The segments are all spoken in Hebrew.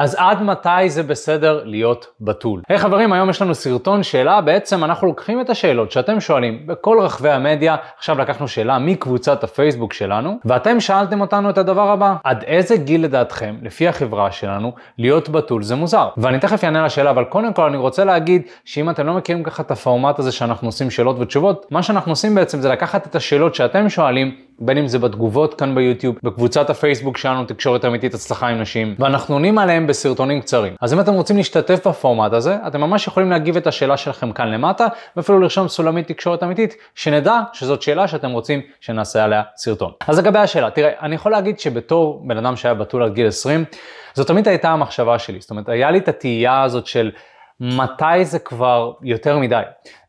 אז עד מתי זה בסדר להיות בתול? היי hey, חברים, היום יש לנו סרטון שאלה, בעצם אנחנו לוקחים את השאלות שאתם שואלים בכל רחבי המדיה, עכשיו לקחנו שאלה מקבוצת הפייסבוק שלנו, ואתם שאלתם אותנו את הדבר הבא, עד איזה גיל לדעתכם, לפי החברה שלנו, להיות בתול זה מוזר? ואני תכף אענה לשאלה, אבל קודם כל אני רוצה להגיד שאם אתם לא מכירים ככה את הפורמט הזה שאנחנו עושים שאלות ותשובות, מה שאנחנו עושים בעצם זה לקחת את השאלות שאתם שואלים, בין אם זה בתגובות כאן ביוטיוב, בקבוצת הפייסבוק שלנו, תקשורת אמיתית הצלחה עם נשים, ואנחנו עונים עליהם בסרטונים קצרים. אז אם אתם רוצים להשתתף בפורמט הזה, אתם ממש יכולים להגיב את השאלה שלכם כאן למטה, ואפילו לרשום סולמית תקשורת אמיתית, שנדע שזאת שאלה שאתם רוצים שנעשה עליה סרטון. אז לגבי השאלה, תראה, אני יכול להגיד שבתור בן אדם שהיה בתול עד גיל 20, זאת תמיד הייתה המחשבה שלי. זאת אומרת, היה לי את התהייה הזאת של מתי זה כבר יותר מדי.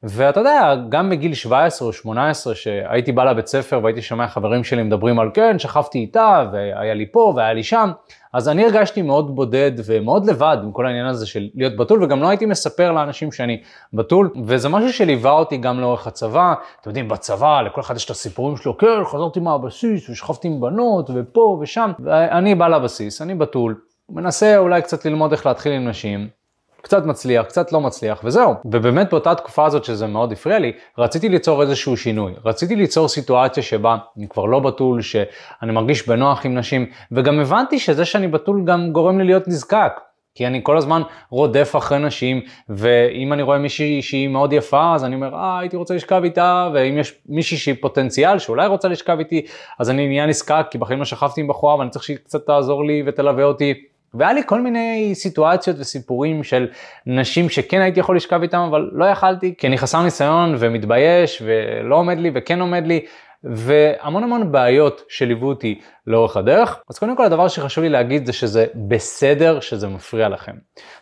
ואתה יודע, גם בגיל 17 או 18, שהייתי בא לבית ספר והייתי שומע חברים שלי מדברים על כן, שכבתי איתה, והיה לי פה והיה לי שם, אז אני הרגשתי מאוד בודד ומאוד לבד עם כל העניין הזה של להיות בתול, וגם לא הייתי מספר לאנשים שאני בתול, וזה משהו שליווה אותי גם לאורך הצבא. אתם יודעים, בצבא, לכל אחד יש את הסיפורים שלו, כן, חזרתי מהבסיס ושכבתי עם בנות ופה ושם, ואני בא לבסיס, אני בתול, מנסה אולי קצת ללמוד איך להתחיל עם נשים. קצת מצליח, קצת לא מצליח, וזהו. ובאמת באותה תקופה הזאת שזה מאוד הפריע לי, רציתי ליצור איזשהו שינוי. רציתי ליצור סיטואציה שבה אני כבר לא בתול, שאני מרגיש בנוח עם נשים, וגם הבנתי שזה שאני בתול גם גורם לי להיות נזקק. כי אני כל הזמן רודף אחרי נשים, ואם אני רואה מישהי שהיא מאוד יפה, אז אני אומר, אה, הייתי רוצה לשכב איתה, ואם יש מישהי שהיא פוטנציאל, שאולי רוצה לשכב איתי, אז אני נהיה נזקק, כי בחיים לא שכבתי עם בחורה, ואני צריך שהיא קצת תעזור לי ותלווה אותי. והיה לי כל מיני סיטואציות וסיפורים של נשים שכן הייתי יכול לשכב איתם, אבל לא יכלתי, כי אני חסר ניסיון ומתבייש ולא עומד לי וכן עומד לי, והמון המון בעיות שליוו אותי לאורך הדרך. אז קודם כל הדבר שחשוב לי להגיד זה שזה בסדר שזה מפריע לכם.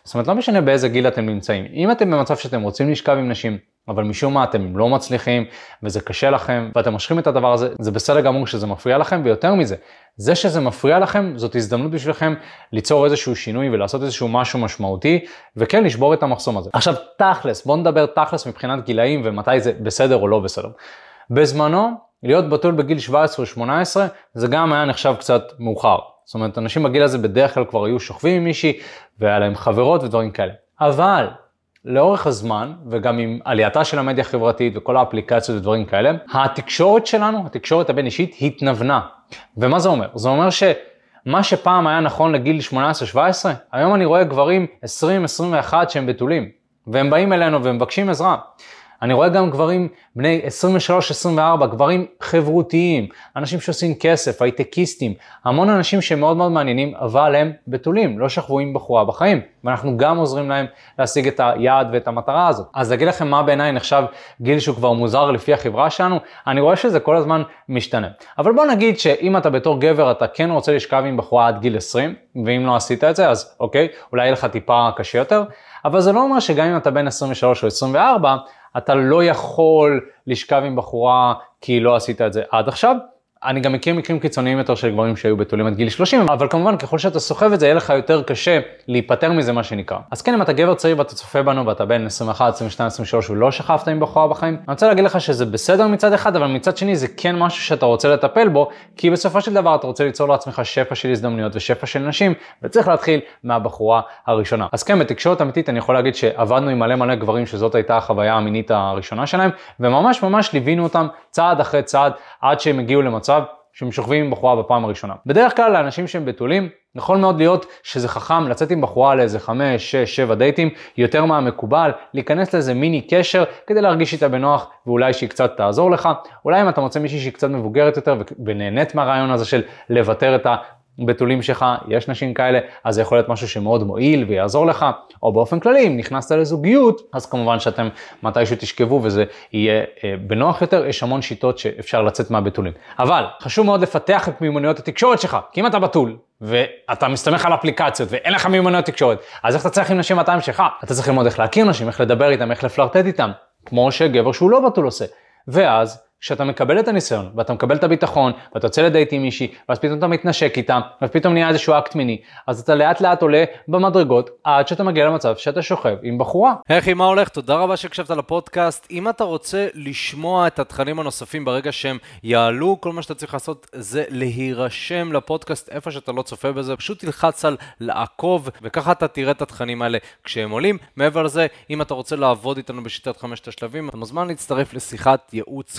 זאת אומרת, לא משנה באיזה גיל אתם נמצאים. אם אתם במצב שאתם רוצים לשכב עם נשים, אבל משום מה אתם לא מצליחים וזה קשה לכם ואתם מושכים את הדבר הזה, זה בסדר גמור שזה מפריע לכם, ויותר מזה, זה שזה מפריע לכם זאת הזדמנות בשבילכם ליצור איזשהו שינוי ולעשות איזשהו משהו משמעותי, וכן לשבור את המחסום הזה. עכשיו תכלס, בואו נדבר תכלס מבחינת גילאים ומתי זה בסדר או לא בסדר. בזמנו, להיות בתול בגיל 17 או 18, זה גם היה נחשב קצת מאוחר. זאת אומרת, אנשים בגיל הזה בדרך כלל כבר היו שוכבים עם מישהי, והיה להם חברות ודברים כאלה. אבל לאורך הזמן, וגם עם עלייתה של המדיה החברתית וכל האפליקציות ודברים כאלה, התקשורת שלנו, התקשורת הבין אישית, התנוונה. ומה זה אומר? זה אומר שמה שפעם היה נכון לגיל 18-17, היום אני רואה גברים 20-21 שהם בתולים, והם באים אלינו ומבקשים עזרה. אני רואה גם גברים בני 23-24, גברים חברותיים, אנשים שעושים כסף, הייטקיסטים, המון אנשים שמאוד מאוד מעניינים, אבל הם בתולים, לא שכבו עם בחורה בחיים, ואנחנו גם עוזרים להם להשיג את היעד ואת המטרה הזאת. אז להגיד לכם מה בעיניי נחשב גיל שהוא כבר מוזר לפי החברה שלנו, אני רואה שזה כל הזמן משתנה. אבל בוא נגיד שאם אתה בתור גבר אתה כן רוצה לשכב עם בחורה עד גיל 20, ואם לא עשית את זה אז אוקיי, אולי יהיה לך טיפה קשה יותר, אבל זה לא אומר שגם אם אתה בן 23 או 24, אתה לא יכול לשכב עם בחורה כי לא עשית את זה עד עכשיו, אני גם מכיר מקרים קיצוניים יותר של גברים שהיו בתולים עד גיל 30, אבל כמובן ככל שאתה סוחב את זה יהיה לך יותר קשה להיפטר מזה מה שנקרא. אז כן אם אתה גבר צעיר ואתה צופה בנו ואתה בן 21, 22, 23 ולא שכבת עם בחורה בחיים, אני רוצה להגיד לך שזה בסדר מצד אחד, אבל מצד שני זה כן משהו שאתה רוצה לטפל בו, כי בסופו של דבר אתה רוצה ליצור לעצמך שפע של הזדמנויות ושפע של נשים, וצריך להתחיל מהבחורה הראשונה. אז כן בתקשורת אמיתית אני יכול להגיד שעבדנו עם מלא מלא גברים שזאת הייתה החוויה המינית הראשונה שלהם, וממש ממש ליווינו אותם צעד אחרי צעד עד שהם הגיעו למצב מצב שהם שוכבים עם בחורה בפעם הראשונה. בדרך כלל לאנשים שהם בתולים, יכול מאוד להיות שזה חכם לצאת עם בחורה לאיזה 5, 6, 7 דייטים, יותר מהמקובל, להיכנס לאיזה מיני קשר כדי להרגיש איתה בנוח ואולי שהיא קצת תעזור לך. אולי אם אתה מוצא מישהי שהיא קצת מבוגרת יותר ונהנית מהרעיון הזה של לוותר את בתולים שלך, יש נשים כאלה, אז זה יכול להיות משהו שמאוד מועיל ויעזור לך, או באופן כללי, אם נכנסת לזוגיות, אז כמובן שאתם מתישהו תשכבו וזה יהיה אה, בנוח יותר, יש המון שיטות שאפשר לצאת מהבתולים. אבל חשוב מאוד לפתח את מיומנויות התקשורת שלך, כי אם אתה בתול, ואתה מסתמך על אפליקציות ואין לך מיומנויות תקשורת, אז איך אתה צריך עם נשים 200 שלך? אתה צריך ללמוד איך להכיר נשים, איך לדבר איתם, איך לפלרטט איתם, כמו שגבר שהוא לא בתול עושה. ואז כשאתה מקבל את הניסיון, ואתה מקבל את הביטחון, ואתה יוצא לדייט עם מישהי, ואז פתאום אתה מתנשק איתם, ואז פתאום נהיה איזשהו אקט מיני, אז אתה לאט לאט עולה במדרגות, עד שאתה מגיע למצב שאתה שוכב עם בחורה. אחי, מה הולך? תודה רבה שהקשבת לפודקאסט. אם אתה רוצה לשמוע את התכנים הנוספים ברגע שהם יעלו, כל מה שאתה צריך לעשות זה להירשם לפודקאסט איפה שאתה לא צופה בזה, פשוט תלחץ על לעקוב, וככה אתה תראה את התכנים האלה כשהם עולים. מעבר לזה, אם אתה רוצה לעבוד איתנו בשיטת חמשת השלבים, אתה מוזמן להצטרף לשיחת ייעוץ